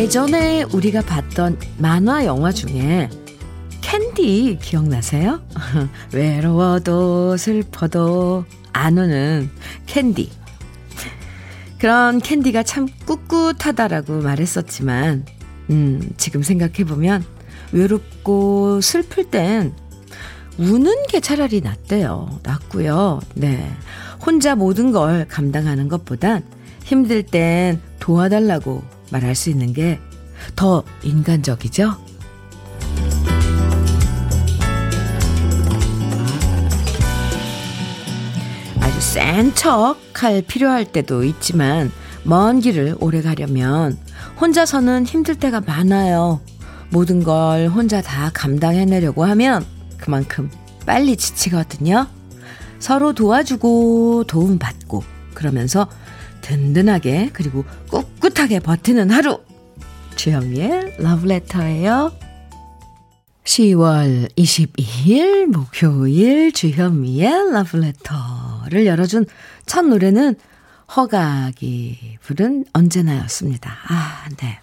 예전에 우리가 봤던 만화 영화 중에 캔디 기억나세요? 외로워도 슬퍼도 안 우는 캔디. 그런 캔디가 참 꿋꿋하다라고 말했었지만, 음, 지금 생각해보면 외롭고 슬플 땐 우는 게 차라리 낫대요. 낫고요. 네. 혼자 모든 걸 감당하는 것보단 힘들 땐 도와달라고 말할 수 있는 게 더 인간적이죠? 아주 센 척 할 필요할 때도 있지만 먼 길을 오래 가려면 혼자서는 힘들 때가 많아요. 모든 걸 혼자 다 감당해내려고 하면 그만큼 빨리 지치거든요. 서로 도와주고 도움받고 그러면서 든든하게 그리고 꿋꿋하게 버티는 하루. 주현미의 러브레터예요. 10월 22일 목요일 주현미의 러브레터를 열어준 첫 노래는 허각이 부른 언제나였습니다. 아, 네.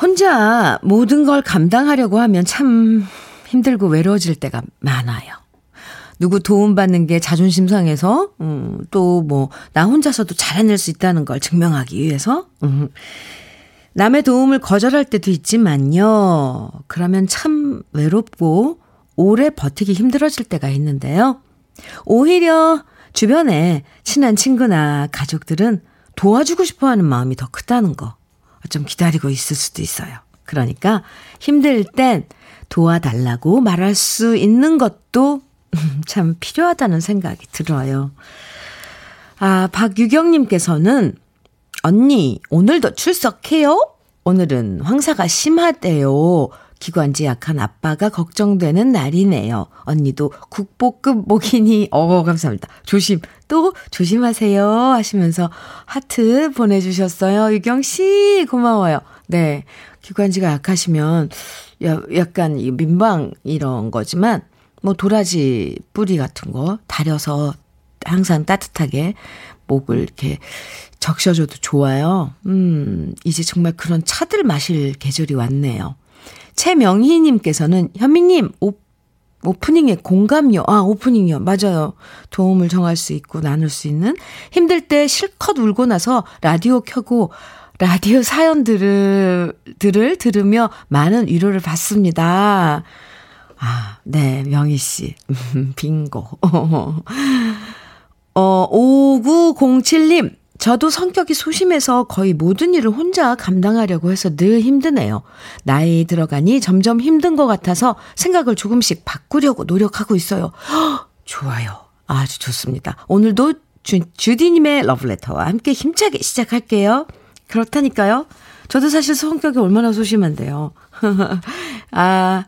혼자 모든 걸 감당하려고 하면 참 힘들고 외로워질 때가 많아요. 누구 도움받는 게 자존심 상해서, 음, 또 뭐, 나 혼자서도 잘 해낼 수 있다는 걸 증명하기 위해서, 음, 남의 도움을 거절할 때도 있지만요. 그러면 참 외롭고 오래 버티기 힘들어질 때가 있는데요. 오히려 주변에 친한 친구나 가족들은 도와주고 싶어 하는 마음이 더 크다는 거. 좀 기다리고 있을 수도 있어요. 그러니까 힘들 땐 도와달라고 말할 수 있는 것도 참 필요하다는 생각이 들어요. 아, 박유경님께서는 언니, 오늘도 출석해요? 오늘은 황사가 심하대요. 기관지 약한 아빠가 걱정되는 날이네요. 언니도 국보급 목이니, 어, 감사합니다. 조심, 또 조심하세요. 하시면서 하트 보내주셨어요. 유경씨, 고마워요. 네. 기관지가 약하시면, 야, 약간 민방 이런 거지만, 뭐 도라지 뿌리 같은 거 달여서 항상 따뜻하게 목을 이렇게 적셔줘도 좋아요. 음, 이제 정말 그런 차들 마실 계절이 왔네요. 최명희님께서는 현미님, 오, 오프닝에 공감요. 아, 오프닝이요. 맞아요. 도움을 정할 수 있고 나눌 수 있는. 힘들 때 실컷 울고 나서 라디오 켜고 라디오 사연들을, 들을 들으며 많은 위로를 받습니다. 아, 네, 명희 씨. 빙고. 어, 5907님. 저도 성격이 소심해서 거의 모든 일을 혼자 감당하려고 해서 늘 힘드네요. 나이 들어가니 점점 힘든 것 같아서 생각을 조금씩 바꾸려고 노력하고 있어요. 허, 좋아요. 아주 좋습니다. 오늘도 주, 주디님의 러브레터와 함께 힘차게 시작할게요. 그렇다니까요. 저도 사실 성격이 얼마나 소심한데요. 아,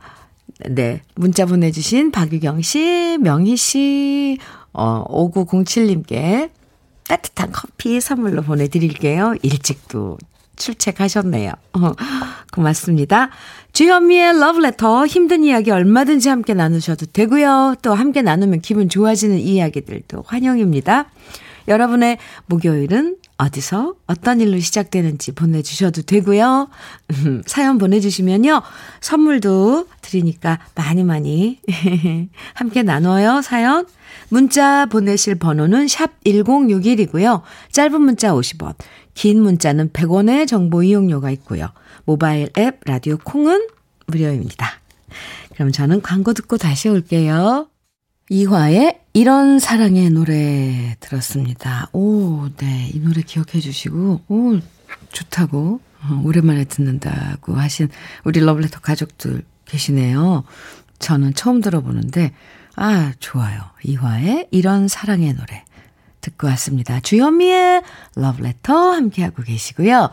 네. 문자 보내주신 박유경 씨, 명희 씨, 어, 5907님께 따뜻한 커피 선물로 보내드릴게요. 일찍도 출첵하셨네요. 어, 고맙습니다. 주현미의 러브레터 힘든 이야기 얼마든지 함께 나누셔도 되고요. 또 함께 나누면 기분 좋아지는 이야기들도 환영입니다. 여러분의 목요일은 어디서 어떤 일로 시작되는지 보내주셔도 되고요. 사연 보내주시면요. 선물도 드리니까 많이 많이 함께 나눠요. 사연. 문자 보내실 번호는 샵 1061이고요. 짧은 문자 50원, 긴 문자는 100원의 정보 이용료가 있고요. 모바일 앱 라디오 콩은 무료입니다. 그럼 저는 광고 듣고 다시 올게요. 이화의 이런 사랑의 노래 들었습니다. 오, 네. 이 노래 기억해 주시고, 오, 좋다고, 어, 오랜만에 듣는다고 하신 우리 러블레터 가족들 계시네요. 저는 처음 들어보는데, 아, 좋아요. 이화의 이런 사랑의 노래 듣고 왔습니다. 주현미의 러브레터 함께하고 계시고요.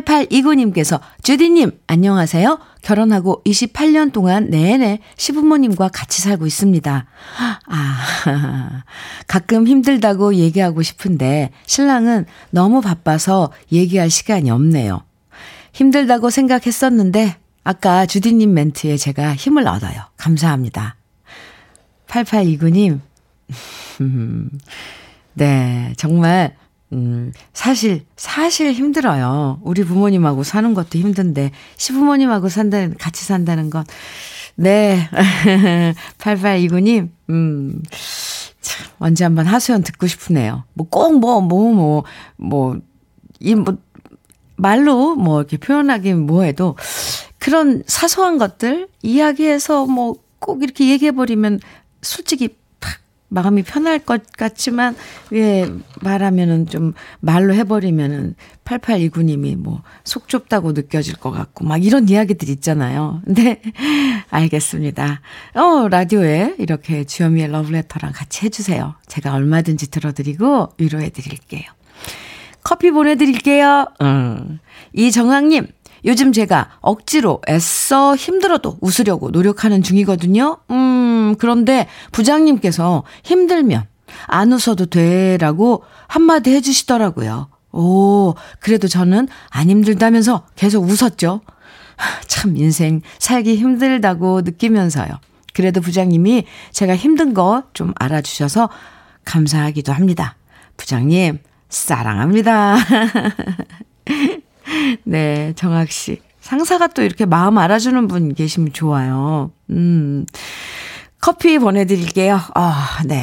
8829님께서 주디님 안녕하세요. 결혼하고 28년 동안 내내 시부모님과 같이 살고 있습니다. 아, 가끔 힘들다고 얘기하고 싶은데 신랑은 너무 바빠서 얘기할 시간이 없네요. 힘들다고 생각했었는데 아까 주디님 멘트에 제가 힘을 얻어요. 감사합니다. 8829님. 네, 정말 음, 사실, 사실 힘들어요. 우리 부모님하고 사는 것도 힘든데, 시부모님하고 산다는, 같이 산다는 건, 네. 8829님, 음, 참, 언제 한번 하소연 듣고 싶으네요. 뭐 꼭 뭐, 뭐, 뭐, 뭐, 이, 뭐, 말로 뭐 이렇게 표현하기 뭐 해도 그런 사소한 것들 이야기해서 뭐 꼭 이렇게 얘기해버리면 솔직히 팍 마음이 편할 것 같지만 왜 말하면은 좀 말로 해버리면은 8829님이 뭐 속 좁다고 느껴질 것 같고 막 이런 이야기들 있잖아요. 네. 알겠습니다. 어, 라디오에 이렇게 주현미의 러브레터랑 같이 해주세요. 제가 얼마든지 들어드리고 위로해드릴게요. 커피 보내드릴게요. 음. 이정학님, 요즘 제가 억지로 애써 힘들어도 웃으려고 노력하는 중이거든요. 음, 그런데 부장님께서 힘들면 안 웃어도 돼라고 한마디 해주시더라고요. 오, 그래도 저는 안 힘들다면서 계속 웃었죠. 참 인생 살기 힘들다고 느끼면서요. 그래도 부장님이 제가 힘든 거 좀 알아주셔서 감사하기도 합니다. 부장님, 사랑합니다. 네, 정학 씨. 상사가 또 이렇게 마음 알아주는 분 계시면 좋아요. 음. 커피 보내드릴게요. 아, 네.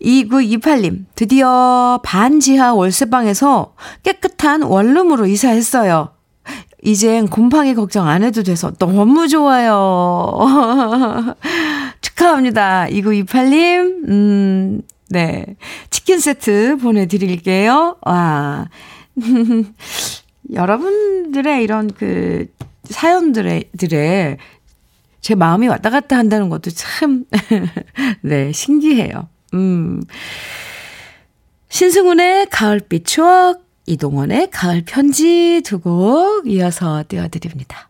2928님, 드디어 반 지하 월세방에서 깨끗한 원룸으로 이사했어요. 이젠 곰팡이 걱정 안 해도 돼서 너무 좋아요. 축하합니다. 2928님, 음, 네. 치킨 세트 보내드릴게요. 와. 여러분들의 이런 그 사연들의, 들의 제 마음이 왔다 갔다 한다는 것도 참, 네, 신기해요. 음. 신승훈의 가을빛 추억, 이동원의 가을 편지 두 곡 이어서 띄워드립니다.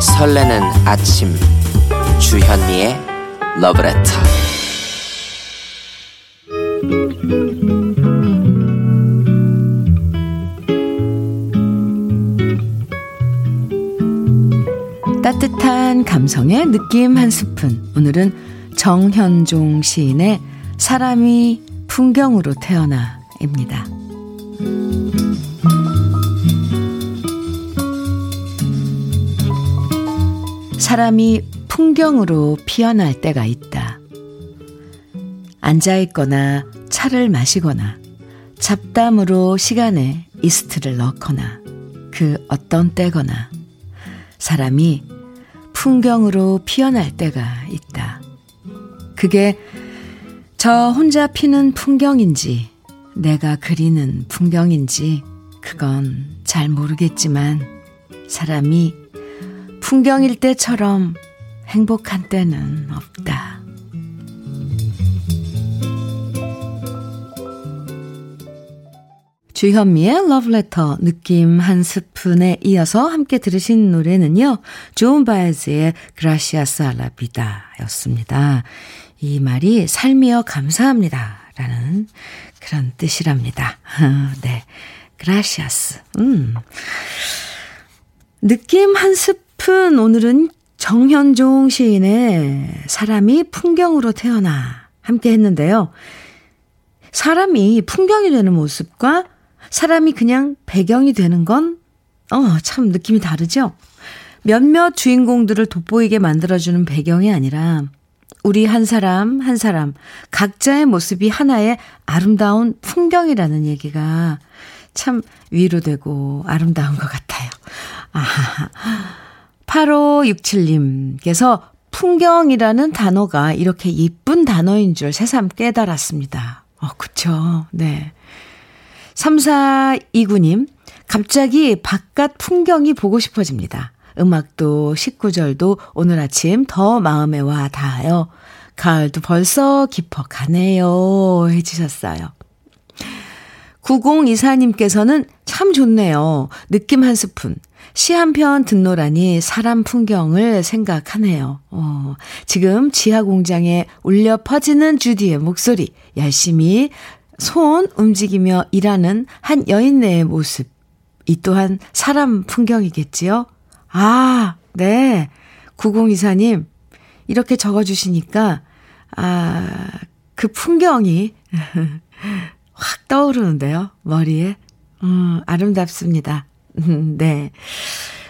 설레는 아침 주현미의 러브레터 따뜻한 감성의 느낌 한 스푼 오늘은 정현종 시인의 사람이 풍경으로 태어나입니다. 사람이 풍경으로 피어날 때가 있다. 앉아있거나 차를 마시거나 잡담으로 시간에 이스트를 넣거나 그 어떤 때거나 사람이 풍경으로 피어날 때가 있다. 그게 저 혼자 피는 풍경인지 내가 그리는 풍경인지 그건 잘 모르겠지만 사람이 풍경일 때처럼 행복한 때는 없다. 주현미의 러브레터 느낌 한 스푼에 이어서 함께 들으신 노래는요. 존 바에즈의 Gracias a la Vida 였습니다. 이 말이 삶이여 감사합니다. 라는 그런 뜻이랍니다. 네. Gracias. 음. 느낌 한 스푼 푼 오늘은 정현종 시인의 사람이 풍경으로 태어나 함께 했는데요. 사람이 풍경이 되는 모습과 사람이 그냥 배경이 되는 건, 어, 참 느낌이 다르죠? 몇몇 주인공들을 돋보이게 만들어주는 배경이 아니라 우리 한 사람 한 사람 각자의 모습이 하나의 아름다운 풍경이라는 얘기가 참 위로되고 아름다운 것 같아요. 아하. 8567님께서 풍경이라는 단어가 이렇게 예쁜 단어인 줄 새삼 깨달았습니다. 어, 그쵸. 네. 3429님, 갑자기 바깥 풍경이 보고 싶어집니다. 음악도 19절도 오늘 아침 더 마음에 와 닿아요. 가을도 벌써 깊어 가네요. 해주셨어요. 9024님께서는 참 좋네요. 느낌 한 스푼. 시 한 편 듣노라니 사람 풍경을 생각하네요. 어, 지금 지하 공장에 울려 퍼지는 주디의 목소리, 열심히 손 움직이며 일하는 한 여인네의 모습. 이 또한 사람 풍경이겠지요? 아, 네. 9024님, 이렇게 적어주시니까, 아, 그 풍경이 확 떠오르는데요. 머리에. 음, 아름답습니다. 네.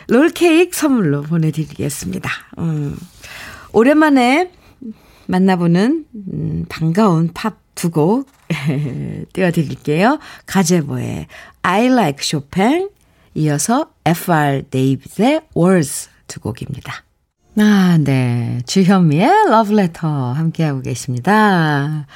롤케이크 선물로 보내드리겠습니다. 음, 오랜만에 만나보는 음, 반가운 팝 두곡 띄워드릴게요. 가제보의 I Like Chopin 이어서 FR 데이빗의 Words 두 곡입니다. 아, 네. 주현미의 러브레터 함께하고 계십니다.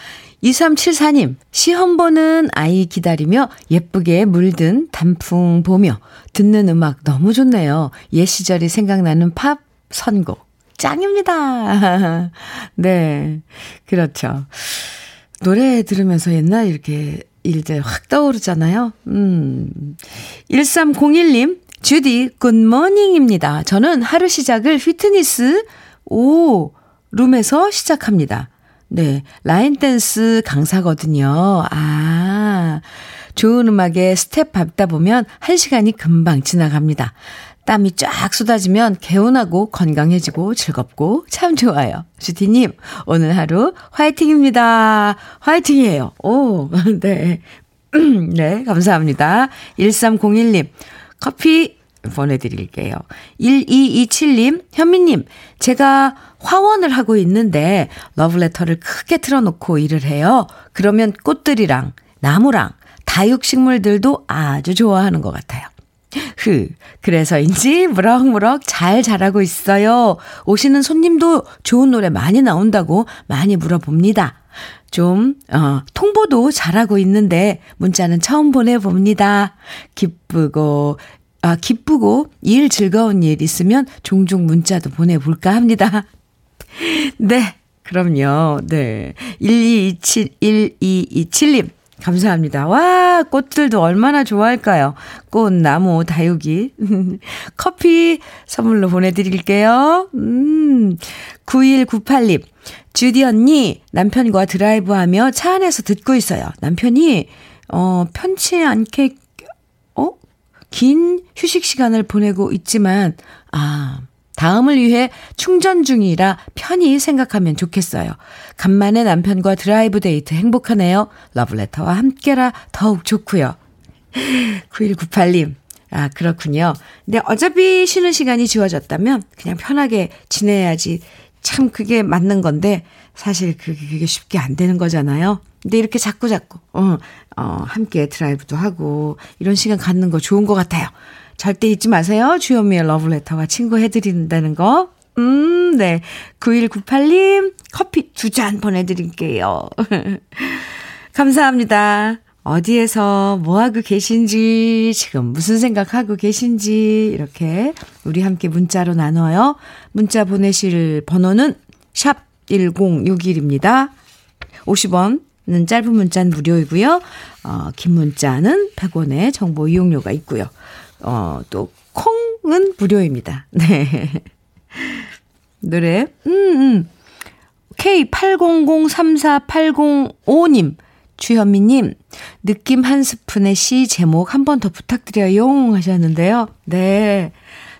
2374님, 시험 보는 아이 기다리며 예쁘게 물든 단풍 보며 듣는 음악 너무 좋네요. 옛 시절이 생각나는 팝 선곡. 짱입니다. 네. 그렇죠. 노래 들으면서 옛날 이렇게 일들 확 떠오르잖아요. 음. 1301님, 주디, good morning입니다. 저는 하루 시작을 휘트니스, 오, 룸에서 시작합니다. 네, 라인 댄스 강사거든요. 아, 좋은 음악에 스텝 밟다 보면 한 시간이 금방 지나갑니다. 땀이 쫙 쏟아지면 개운하고 건강해지고 즐겁고 참 좋아요. 주디님, 오늘 하루 화이팅입니다. 화이팅이에요. 오, 네. 네, 감사합니다. 1301님, 커피 보내드릴게요. 1227님, 현미님, 제가 화원을 하고 있는데 러브레터를 크게 틀어놓고 일을 해요. 그러면 꽃들이랑 나무랑 다육식물들도 아주 좋아하는 것 같아요. 흐, 그래서인지 무럭무럭 잘 자라고 있어요. 오시는 손님도 좋은 노래 많이 나온다고 많이 물어봅니다. 좀, 어, 통보도 잘하고 있는데 문자는 처음 보내봅니다. 기쁘고, 아, 기쁘고 일 즐거운 일 있으면 종종 문자도 보내볼까 합니다. 네, 그럼요. 네. 1227, 1227님. 감사합니다. 와, 꽃들도 얼마나 좋아할까요? 꽃, 나무, 다육이. 커피 선물로 보내드릴게요. 음, 9198님. 주디 언니, 남편과 드라이브 하며 차 안에서 듣고 있어요. 남편이, 어, 편치 않게, 어? 긴 휴식 시간을 보내고 있지만, 아, 다음을 위해 충전 중이라 편히 생각하면 좋겠어요. 간만에 남편과 드라이브 데이트 행복하네요. 러브레터와 함께라 더욱 좋고요. 9198님. 아, 그렇군요. 근데 어차피 쉬는 시간이 주어졌다면 그냥 편하게 지내야지. 참 그게 맞는 건데 사실 그게, 그게 쉽게 안 되는 거잖아요. 근데 이렇게 자꾸 자꾸 어, 어, 함께 드라이브도 하고 이런 시간 갖는 거 좋은 것 같아요. 절대 잊지 마세요. 주현미의 러브레터와 친구 해드린다는 거. 음, 네. 9198님, 커피 두 잔 보내드릴게요. 감사합니다. 어디에서 뭐하고 계신지, 지금 무슨 생각하고 계신지, 이렇게 우리 함께 문자로 나눠요. 문자 보내실 번호는 샵 1061입니다. 50원은 짧은 문자는 무료이고요. 어, 긴 문자는 100원의 정보 이용료가 있고요. 어, 또, 콩은 무료입니다. 네. 노래, 음, 음. K80034805님, 주현미님, 느낌 한 스푼의 시 제목 한 번 더 부탁드려요. 하셨는데요. 네.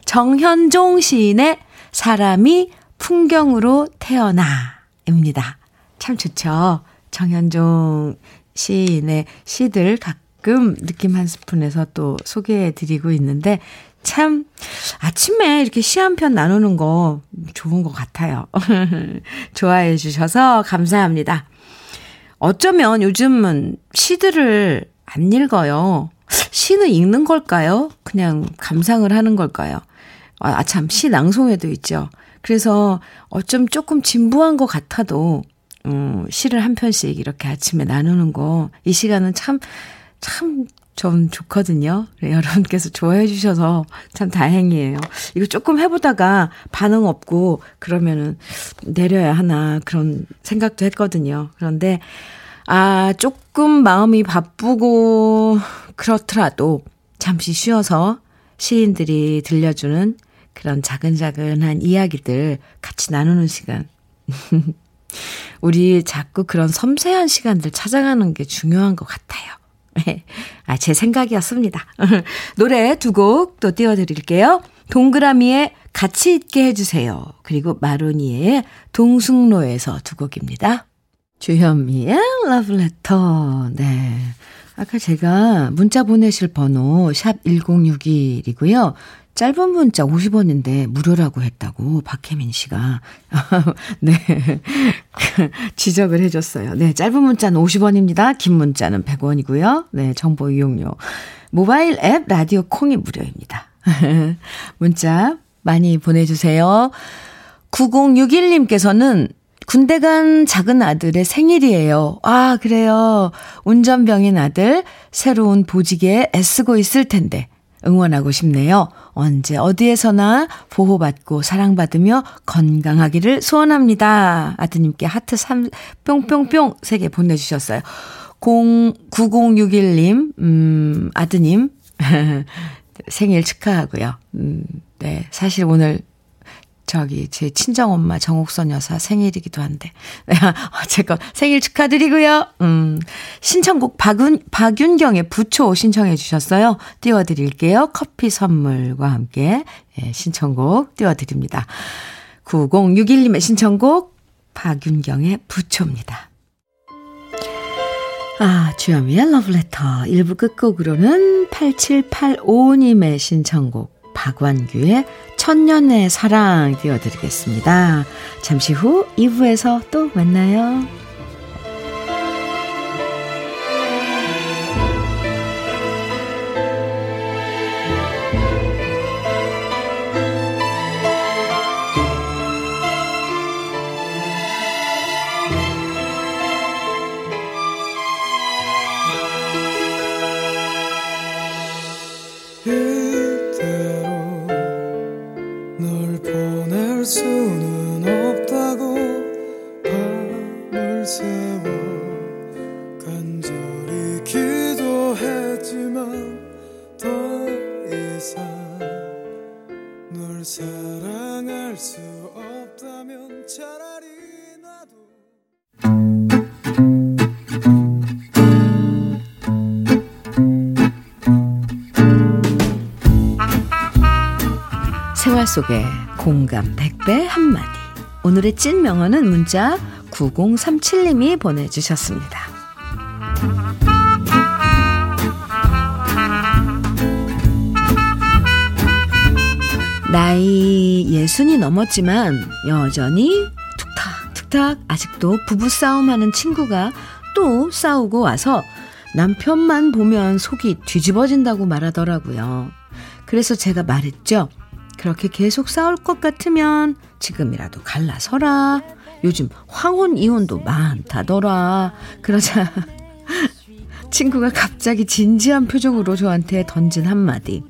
정현종 시인의 사람이 풍경으로 태어나. 입니다. 참 좋죠. 정현종 시인의 시들 각 가끔 느낌 한 스푼에서 또 소개해 드리고 있는데 참 아침에 이렇게 시 한 편 나누는 거 좋은 것 같아요. 좋아해 주셔서 감사합니다. 어쩌면 요즘은 시들을 안 읽어요. 시는 읽는 걸까요? 그냥 감상을 하는 걸까요? 아, 참, 시 낭송에도 있죠. 그래서 어쩜 조금 진부한 것 같아도, 음, 시를 한 편씩 이렇게 아침에 나누는 거, 이 시간은 참 참 전 좋거든요. 네, 여러분께서 좋아해 주셔서 참 다행이에요. 이거 조금 해보다가 반응 없고 그러면은 내려야 하나 그런 생각도 했거든요. 그런데 아, 조금 마음이 바쁘고 그렇더라도 잠시 쉬어서 시인들이 들려주는 그런 자근자근한 이야기들 같이 나누는 시간. 우리 자꾸 그런 섬세한 시간들 찾아가는 게 중요한 것 같아요. 아, 제 생각이었습니다. 노래 두 곡 또 띄워드릴게요. 동그라미에 같이 있게 해주세요. 그리고 마로니에의 동승로에서 두 곡입니다. 주현미의 러브레터. 네. 아까 제가 문자 보내실 번호 샵 1061이고요. 짧은 문자 50원인데 무료라고 했다고 박혜민 씨가 네 지적을 해줬어요. 네 짧은 문자는 50원입니다. 긴 문자는 100원이고요. 네 정보 이용료 모바일 앱 라디오 콩이 무료입니다. 문자 많이 보내주세요. 9061님께서는 군대 간 작은 아들의 생일이에요. 아, 그래요. 운전병인 아들, 새로운 보직에 애쓰고 있을 텐데, 응원하고 싶네요. 언제 어디에서나 보호받고 사랑받으며 건강하기를 소원합니다. 아드님께 하트 3, 뿅뿅뿅 3개 보내주셨어요. 0, 9061님, 음, 아드님, 생일 축하하고요. 음, 네. 사실 오늘 저기 제 친정 엄마 정옥선 여사 생일이기도 한데 제가 생일 축하드리고요. 음 신청곡 박은 박윤경의 부초 신청해 주셨어요. 띄워드릴게요. 커피 선물과 함께 예, 신청곡 띄워드립니다. 9061님의 신청곡 박윤경의 부초입니다. 아, 주현미의 러브레터 1부 끝곡으로는 8785님의 신청곡 박완규의 천년의 사랑 띄워드리겠습니다. 잠시 후 2부에서 또 만나요. 속에 공감 100배 한마디. 오늘의 찐 명언은 문자 9037님이 보내주셨습니다. 나이 예순이 넘었지만 여전히 툭탁 툭탁 아직도 부부 싸움하는 친구가 또 싸우고 와서 남편만 보면 속이 뒤집어진다고 말하더라고요. 그래서 제가 말했죠. 그렇게 계속 싸울 것 같으면 지금이라도 갈라서라. 요즘 황혼 이혼도 많다더라. 그러자 친구가 갑자기 진지한 표정으로 저한테 던진 한마디.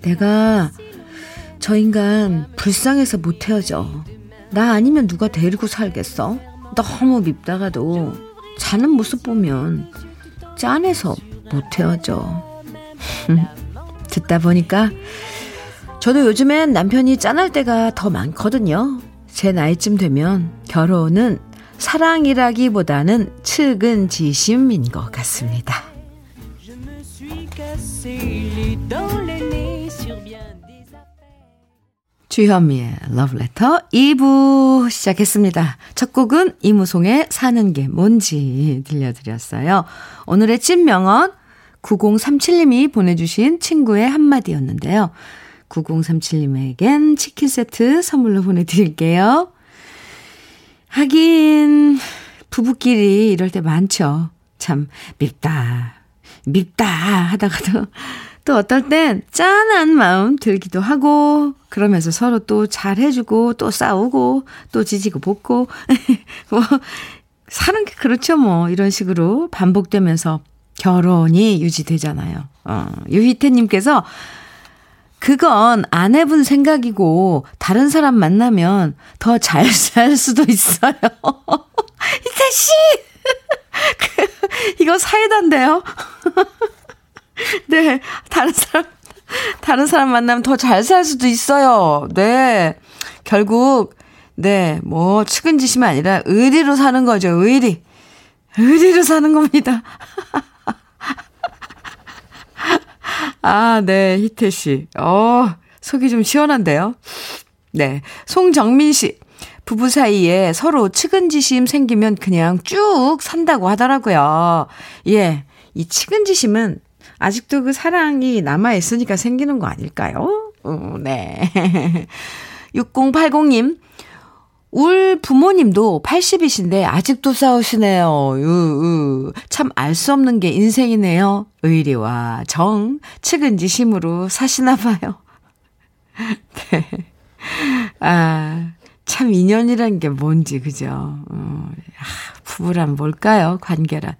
내가 저 인간 불쌍해서 못 헤어져. 나 아니면 누가 데리고 살겠어? 너무 밉다가도 자는 모습 보면 짠해서 못 헤어져. 듣다 보니까 저도 요즘엔 남편이 짠할 때가 더 많거든요. 제 나이쯤 되면 결혼은 사랑이라기보다는 측은 지심인 것 같습니다. 주현미의 러브레터 2부 시작했습니다. 첫 곡은 이무송의 사는 게 뭔지 들려드렸어요. 오늘의 찐명언 9037님이 보내주신 친구의 한마디였는데요. 9037님에겐 치킨 세트 선물로 보내드릴게요. 하긴, 부부끼리 이럴 때 많죠. 참, 밉다, 밉다 하다가도 또 어떨 땐 짠한 마음 들기도 하고, 그러면서 서로 또 잘해주고, 또 싸우고, 또 지지고 볶고, 뭐, 사는 게 그렇죠, 뭐. 이런 식으로 반복되면서 결혼이 유지되잖아요. 어, 유희태님께서 그건 아내분 생각이고 다른 사람 만나면 더 잘 살 수도 있어요. 이태 씨, 그, 이거 사이다인데요. 네, 다른 사람 다른 사람 만나면 더 잘 살 수도 있어요. 네, 결국 네, 뭐 측은지심이 아니라 의리로 사는 거죠. 의리, 의리로 사는 겁니다. 아, 네, 희태 씨. 어, 속이 좀 시원한데요. 네. 송정민 씨. 부부 사이에 서로 측은지심 생기면 그냥 쭉 산다고 하더라고요. 예. 이 측은지심은 아직도 그 사랑이 남아있으니까 생기는 거 아닐까요? 어, 네. 6080님, 울 부모님도 80이신데 아직도 싸우시네요. 으, 으. 참알 수 없는 게 인생이네요. 의리와 정, 측은지심으로 사시나 봐요. 네. 아, 참 인연이란 게 뭔지, 그죠? 어, 아, 부부란 뭘까요? 관계란.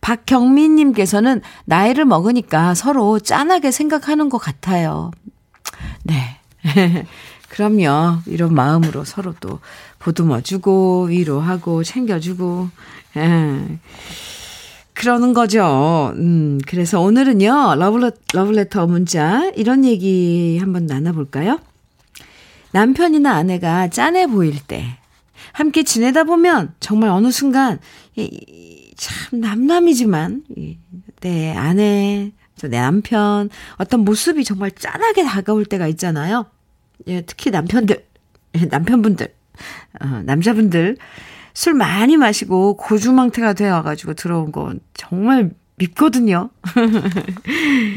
박경민 님께서는 나이를 먹으니까 서로 짠하게 생각하는 것 같아요. 네. 그럼요. 이런 마음으로 서로 또 보듬어 주고, 위로하고, 챙겨 주고, 예. 그러는 거죠. 음, 그래서 오늘은요, 러블레, 러블레터 문자, 이런 얘기 한번 나눠 볼까요? 남편이나 아내가 짠해 보일 때, 함께 지내다 보면 정말 어느 순간, 이, 참 남남이지만, 내 아내, 내 남편, 어떤 모습이 정말 짠하게 다가올 때가 있잖아요. 예, 특히 남편들, 예, 남편분들, 어, 남자분들 술 많이 마시고 고주망태가 되어가지고 들어온 건 정말 밉거든요.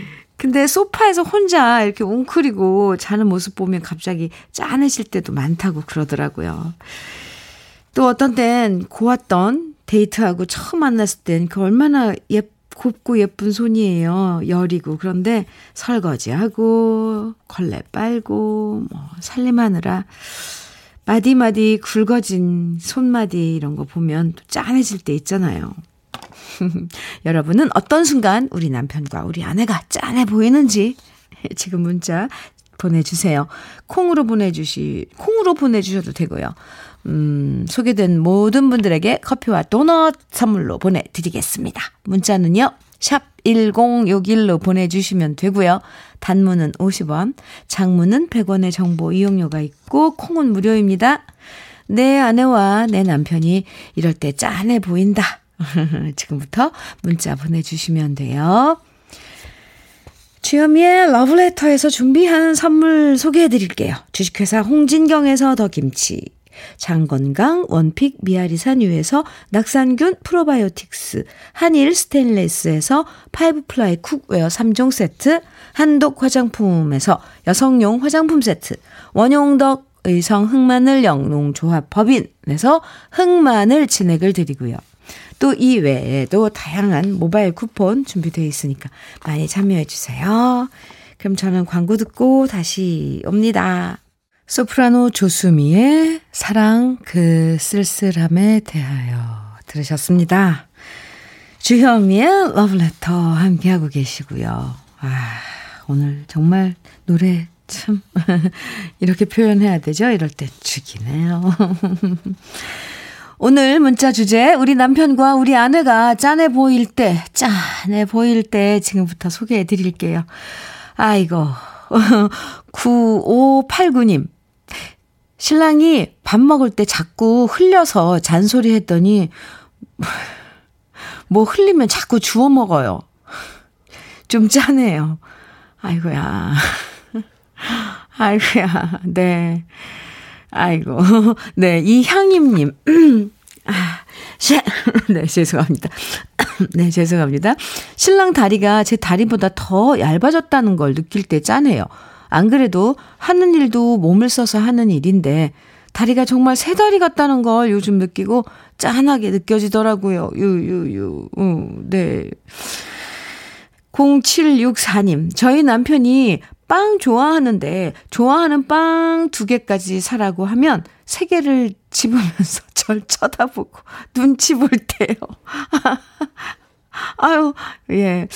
근데 소파에서 혼자 이렇게 웅크리고 자는 모습 보면 갑자기 짠해질 때도 많다고 그러더라고요. 또 어떤 땐 고왔던 데이트하고 처음 만났을 땐 그 얼마나 예, 곱고 예쁜 손이에요. 여리고. 그런데 설거지하고, 걸레 빨고, 뭐, 살림하느라, 마디마디 굵어진 손마디 이런 거 보면 또 짠해질 때 있잖아요. 여러분은 어떤 순간 우리 남편과 우리 아내가 짠해 보이는지 지금 문자 보내주세요. 콩으로 보내주시, 콩으로 보내주셔도 되고요. 음, 소개된 모든 분들에게 커피와 도넛 선물로 보내드리겠습니다. 문자는요, 샵 1061로 보내주시면 되고요. 단문은 50원, 장문은 100원의 정보 이용료가 있고, 콩은 무료입니다. 내 아내와 내 남편이 이럴 때 짠해 보인다. 지금부터 문자 보내주시면 돼요. 주현미의 러브레터에서 준비한 선물 소개해 드릴게요. 주식회사 홍진경에서 더 김치. 장건강 원픽 미아리산유에서 낙산균 프로바이오틱스, 한일 스테인레스에서 five ply cookware 3종 세트, 한독 화장품에서 여성용 화장품 세트, 원용덕 의성 흑마늘 영농조합 법인에서 흑마늘 진액을 드리고요. 또 이 외에도 다양한 모바일 쿠폰 준비되어 있으니까 많이 참여해 주세요. 그럼 저는 광고 듣고 다시 옵니다. 소프라노 조수미의 사랑 그 쓸쓸함에 대하여 들으셨습니다. 주현미의 러브레터 함께하고 계시고요. 아, 오늘 정말 노래 참 이렇게 표현해야 되죠? 이럴 때 죽이네요. 오늘 문자 주제 우리 남편과 우리 아내가 짠해 보일 때 짠해 보일 때 지금부터 소개해 드릴게요. 아이고 9589님 신랑이 밥 먹을 때 자꾸 흘려서 잔소리 했더니, 뭐 흘리면 자꾸 주워 먹어요. 좀 짠해요. 아이고야. 아이고야. 네. 아이고. 네. 이향임님. 아, 네, 죄송합니다. 네, 죄송합니다. 신랑 다리가 제 다리보다 더 얇아졌다는 걸 느낄 때 짠해요. 안 그래도 하는 일도 몸을 써서 하는 일인데 다리가 정말 새 다리 같다는 걸 요즘 느끼고 짠하게 느껴지더라고요. 유유유. 음, 네. 0764님, 저희 남편이 빵 좋아하는데 좋아하는 빵 두 개까지 사라고 하면 세 개를 집으면서 절 쳐다보고 눈치 볼 때요. 아유, 예.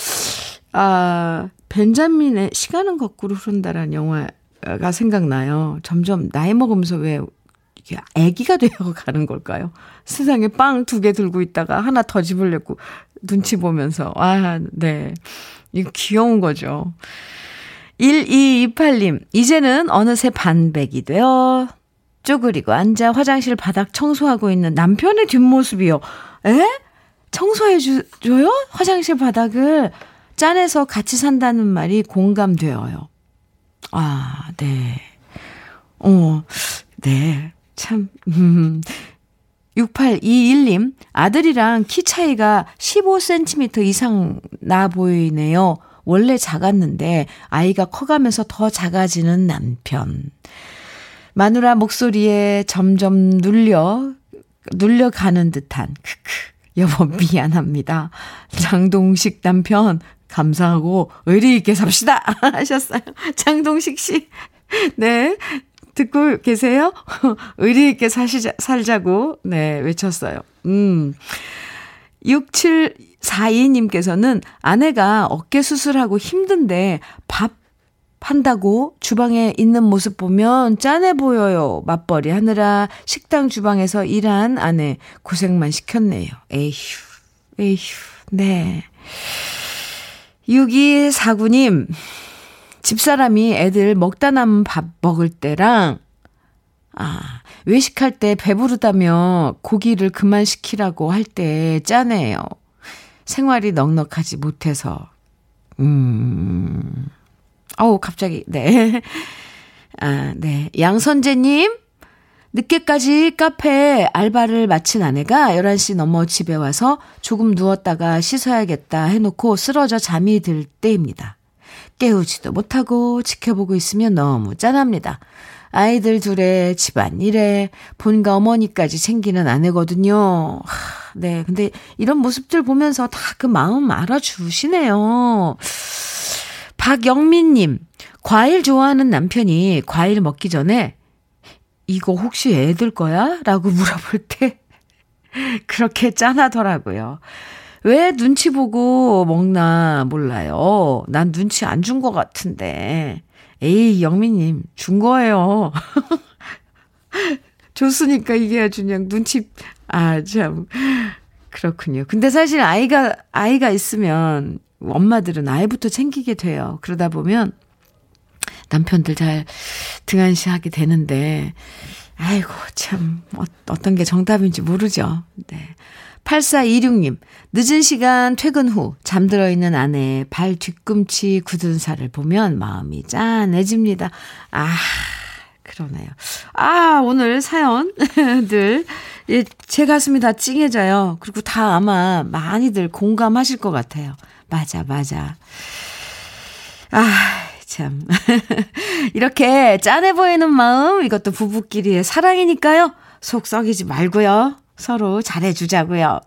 아, 벤자민의 시간은 거꾸로 흐른다라는 영화가 생각나요. 점점 나이 먹으면서 왜 이게 아기가 되어 가는 걸까요? 세상에 빵 두 개 들고 있다가 하나 더 집으려고 눈치 보면서. 아, 네. 이거 귀여운 거죠. 1228님, 이제는 어느새 반백이 되어 쪼그리고 앉아 화장실 바닥 청소하고 있는 남편의 뒷모습이요. 에? 청소해줘요? 화장실 바닥을. 짠해서 같이 산다는 말이 공감되어요. 아, 네. 어, 네. 참, 음. 6821님, 아들이랑 키 차이가 15cm 이상 나 보이네요. 원래 작았는데 아이가 커가면서 더 작아지는 남편. 마누라 목소리에 점점 눌려, 눌려가는 듯한, 크크, 여보 미안합니다. 장동식 남편, 감사하고 의리 있게 삽시다! 하셨어요. 장동식 씨. 네. 듣고 계세요? 의리 있게 사시자, 살자고, 네, 외쳤어요. 음. 6742님께서는 아내가 어깨 수술하고 힘든데 밥 한다고 주방에 있는 모습 보면 짠해 보여요. 맞벌이 하느라 식당 주방에서 일한 아내 고생만 시켰네요. 에휴, 에휴, 네. 6249님, 집사람이 애들 먹다 남은 밥 먹을 때랑, 아, 외식할 때 배부르다며 고기를 그만 시키라고 할 때 짠해요. 생활이 넉넉하지 못해서. 음. 어우, 갑자기, 네. 아, 네. 양선재님, 늦게까지 카페 알바를 마친 아내가 11시 넘어 집에 와서 조금 누웠다가 씻어야겠다 해놓고 쓰러져 잠이 들 때입니다. 깨우지도 못하고 지켜보고 있으면 너무 짠합니다. 아이들 둘에 집안일에 본가 어머니까지 챙기는 아내거든요. 하, 네. 근데 이런 모습들 보면서 다 그 마음 알아주시네요. 박영민님, 과일 좋아하는 남편이 과일 먹기 전에 이거 혹시 애들 거야? 라고 물어볼 때 그렇게 짠하더라고요. 왜 눈치 보고 먹나 몰라요. 난 눈치 안 준 것 같은데. 에이, 영미님, 준 거예요. 줬으니까 이게 아주 그냥 눈치, 아, 참. 그렇군요. 근데 사실 아이가, 아이가 있으면 엄마들은 아이부터 챙기게 돼요. 그러다 보면 남편들 잘 등한시하게 되는데, 아이고, 참, 어, 어떤 게 정답인지 모르죠. 네. 8426님, 늦은 시간 퇴근 후 잠들어 있는 아내의 발 뒤꿈치 굳은 살을 보면 마음이 짠해집니다. 아, 그러네요. 아, 오늘 사연들, 예, 제 가슴이 다 찡해져요. 그리고 다 아마 많이들 공감하실 것 같아요. 맞아, 맞아. 아, 참. 이렇게 짠해 보이는 마음, 이것도 부부끼리의 사랑이니까요. 속 썩이지 말고요. 서로 잘해주자고요.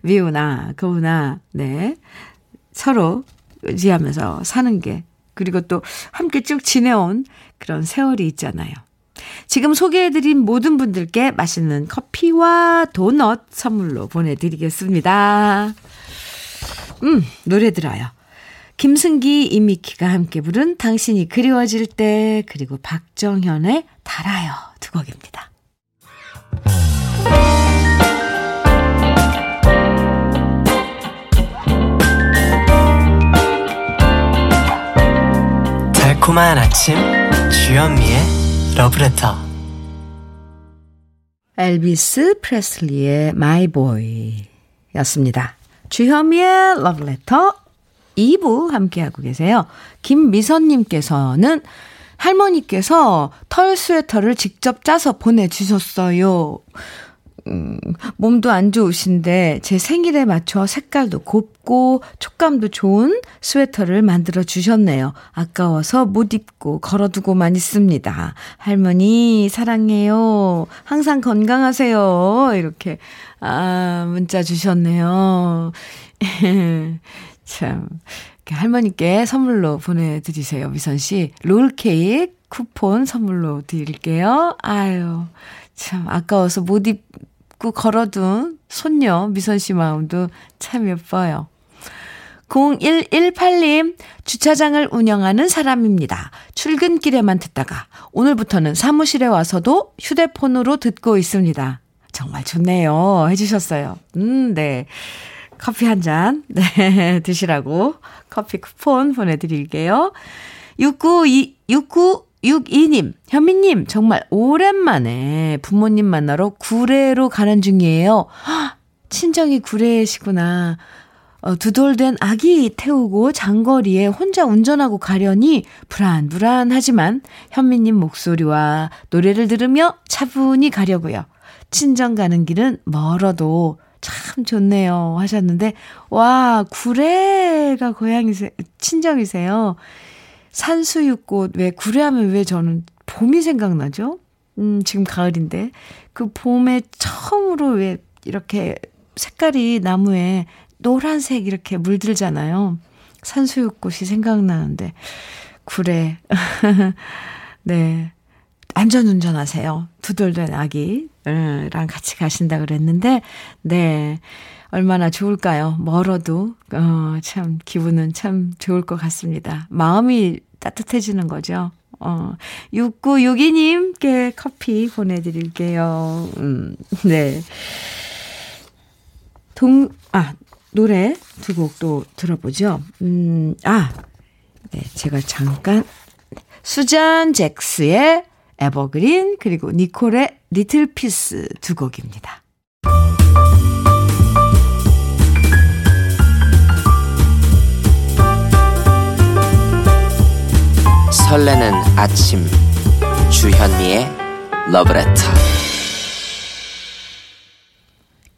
미우나, 고우나, 네. 서로 의지하면서 사는 게, 그리고 또 함께 쭉 지내온 그런 세월이 있잖아요. 지금 소개해드린 모든 분들께 맛있는 커피와 도넛 선물로 보내드리겠습니다. 음, 노래 들어요. 김승기, 이미키가 함께 부른 당신이 그리워질 때, 그리고 박정현의 달아요 두 곡입니다. 달콤한 아침 주현미의 러브레터 엘비스 프레슬리의 My Boy 였습니다. 주현미의 러브레터 2부 함께하고 계세요. 김미선님께서는 할머니께서 털 스웨터를 직접 짜서 보내주셨어요. 음, 몸도 안 좋으신데 제 생일에 맞춰 색깔도 곱고 촉감도 좋은 스웨터를 만들어 주셨네요. 아까워서 못 입고 걸어두고만 있습니다. 할머니 사랑해요. 항상 건강하세요. 이렇게 아 문자 주셨네요. 참 할머니께 선물로 보내드리세요. 미선 씨 롤 케이크 쿠폰 선물로 드릴게요. 아유 참 아까워서 못 입. 입고 걸어둔 손녀 미선 씨 마음도 참 예뻐요. 0118님, 주차장을 운영하는 사람입니다. 출근길에만 듣다가 오늘부터는 사무실에 와서도 휴대폰으로 듣고 있습니다. 정말 좋네요. 해주셨어요. 음, 네. 커피 한 잔, 네, 드시라고 커피 쿠폰 보내드릴게요. 69, 69, 62님, 현미님, 정말 오랜만에 부모님 만나러 구례로 가는 중이에요. 친정이 구례시구나. 어, 두돌된 아기 태우고 장거리에 혼자 운전하고 가려니 불안불안하지만 현미님 목소리와 노래를 들으며 차분히 가려고요. 친정 가는 길은 멀어도 참 좋네요 하셨는데 와 구례가 고향이세 친정이세요. 산수유꽃 왜 구례하면 왜 저는 봄이 생각나죠? 음 지금 가을인데 그 봄에 처음으로 왜 이렇게 색깔이 나무에 노란색 이렇게 물들잖아요. 산수유꽃이 생각나는데 구례 네 안전 운전 하세요. 두돌된 아기랑 같이 가신다 그랬는데, 네. 얼마나 좋을까요? 멀어도, 어, 참, 기분은 참 좋을 것 같습니다. 마음이 따뜻해지는 거죠. 어, 6962님께 커피 보내드릴게요. 음, 네. 동, 아, 노래 두 곡 또 들어보죠. 음, 아, 네, 제가 잠깐, 수잔 잭스의 Evergreen 그리고 니콜의 Little Peace 두 곡입니다. 설레는 아침 주현미의 러브레터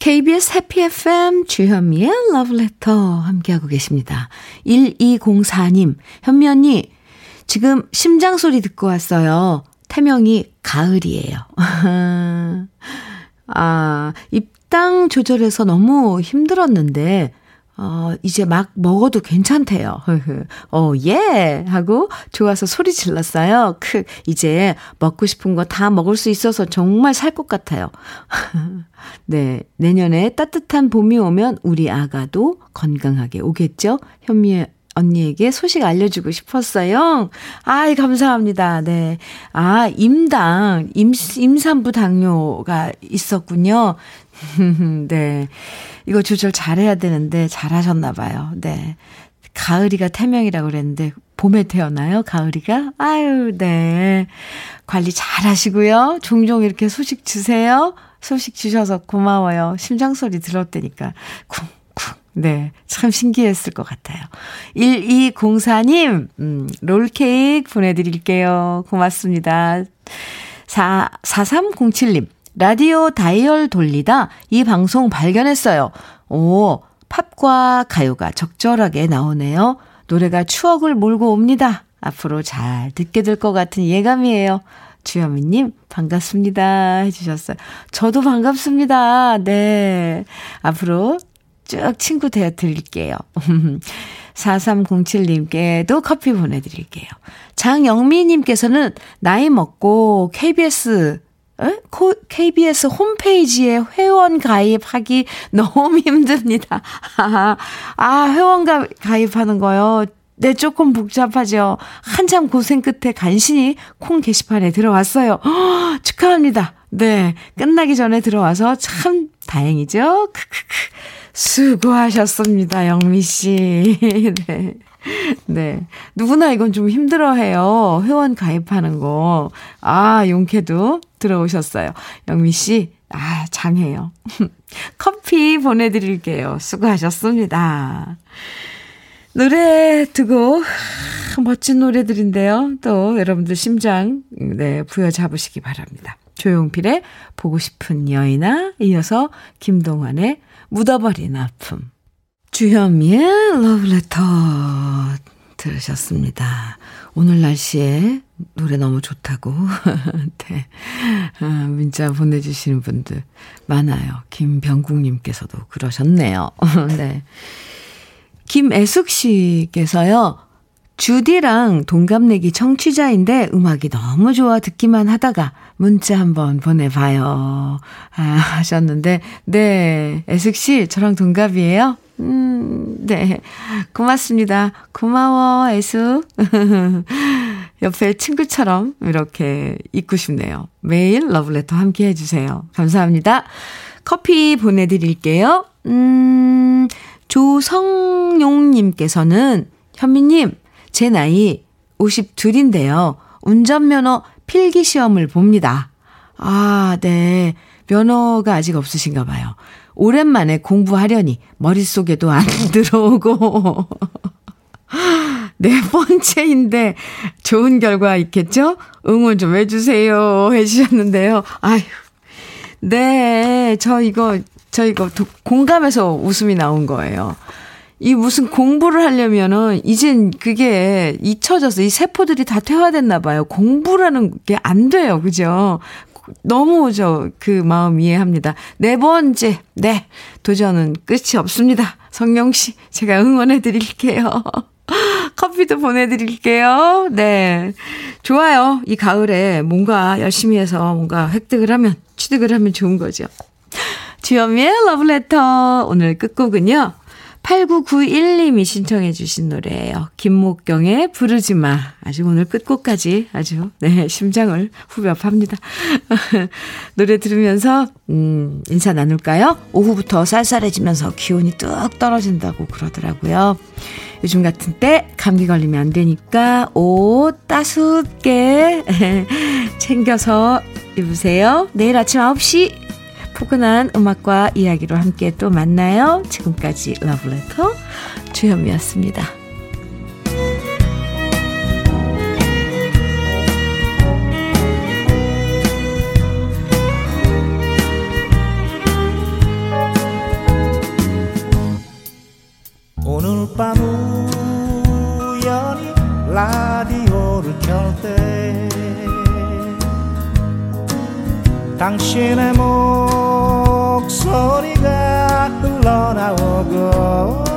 KBS 해피 FM 주현미의 러브레터 함께하고 계십니다. 1204님 현미 언니 지금 심장 소리 듣고 왔어요. 태명이 가을이에요. 아, 입당 조절해서 너무 힘들었는데, 어, 이제 막 먹어도 괜찮대요. 어, 예! 하고 좋아서 소리 질렀어요. 크, 이제 먹고 싶은 거 다 먹을 수 있어서 정말 살 것 같아요. 네. 내년에 따뜻한 봄이 오면 우리 아가도 건강하게 오겠죠? 현미의 언니에게 소식 알려주고 싶었어요. 아이, 감사합니다. 네. 아, 임당, 임, 임산부 당뇨가 있었군요. 네. 이거 조절 잘해야 되는데 잘하셨나 봐요. 네. 가을이가 태명이라고 그랬는데 봄에 태어나요? 가을이가? 아유, 네. 관리 잘 하시고요. 종종 이렇게 소식 주세요. 소식 주셔서 고마워요. 심장 소리 들었다니까. 쿵 네. 참 신기했을 것 같아요. 1204님, 음, 롤케이크 보내드릴게요. 고맙습니다. 4, 4307님, 라디오 다이얼 돌리다 이 방송 발견했어요. 오, 팝과 가요가 적절하게 나오네요. 노래가 추억을 몰고 옵니다. 앞으로 잘 듣게 될 것 같은 예감이에요. 주현미님, 반갑습니다. 해주셨어요. 저도 반갑습니다. 네. 앞으로 쭉 친구 되어 드릴게요. 4307님께도 커피 보내드릴게요. 장영미님께서는 나이 먹고 KBS 에? KBS 홈페이지에 회원 가입하기 너무 힘듭니다. 아, 회원 가입하는 거요. 네, 조금 복잡하죠. 한참 고생 끝에 간신히 콩 게시판에 들어왔어요. 허, 축하합니다. 네, 끝나기 전에 들어와서 참 다행이죠. 크크크. 수고하셨습니다, 영미 씨. 네. 네. 누구나 이건 좀 힘들어 해요. 회원 가입하는 거. 아, 용케도 들어오셨어요. 영미 씨, 아, 장해요. 커피 보내드릴게요. 수고하셨습니다. 노래 두고, 멋진 노래들인데요. 또 여러분들 심장, 네, 부여잡으시기 바랍니다. 조용필의 보고 싶은 여인아, 이어서 김동완의 묻어버린 아픔. 주현미의 러브레터 들으셨습니다. 오늘 날씨에 노래 너무 좋다고. 네. 아, 문자 보내주시는 분들 많아요. 김병국님께서도 그러셨네요. 네. 김애숙 씨께서요. 주디랑 동갑내기 청취자인데 음악이 너무 좋아 듣기만 하다가 문자 한번 보내봐요. 아, 하셨는데, 네. 애숙 씨, 저랑 동갑이에요? 음, 네. 고맙습니다. 고마워, 애숙. 옆에 친구처럼 이렇게 있고 싶네요. 매일 러브레터 함께 해주세요. 감사합니다. 커피 보내드릴게요. 음, 조성용님께서는 현미님, 제 나이 52인데요. 운전면허 필기 시험을 봅니다. 아, 네. 면허가 아직 없으신가 봐요. 오랜만에 공부하려니 머릿속에도 안 들어오고. 네 번째인데 좋은 결과 있겠죠? 응원 좀 해주세요. 해주셨는데요. 아휴. 네, 저 이거, 저 이거 공감해서 웃음이 나온 거예요. 이 무슨 공부를 하려면은 이젠 그게 잊혀져서 이 세포들이 다 퇴화됐나 봐요. 공부라는 게 안 돼요. 그죠? 너무 저 그 마음 이해합니다. 네 번째. 네. 도전은 끝이 없습니다. 성령 씨, 제가 응원해 드릴게요. 커피도 보내드릴게요. 네. 좋아요. 이 가을에 뭔가 열심히 해서 뭔가 획득을 하면, 취득을 하면 좋은 거죠. 주현미의 러브레터. 오늘 끝곡은요. 8991님이 신청해 주신 노래예요. 김목경의 부르지 마. 아직 오늘 끝곡까지 아주 네, 심장을 후벼 팝니다. 노래 들으면서 음, 인사 나눌까요? 오후부터 쌀쌀해지면서 기온이 뚝 떨어진다고 그러더라고요. 요즘 같은 때 감기 걸리면 안 되니까 옷 따숩게 챙겨서 입으세요. 내일 아침 9시 포근한 음악과 이야기로 함께 또 만나요. 지금까지 러브레터 주현미였습니다. 오늘 밤 우연히 라디오 당신의 목소리가 흘러나오고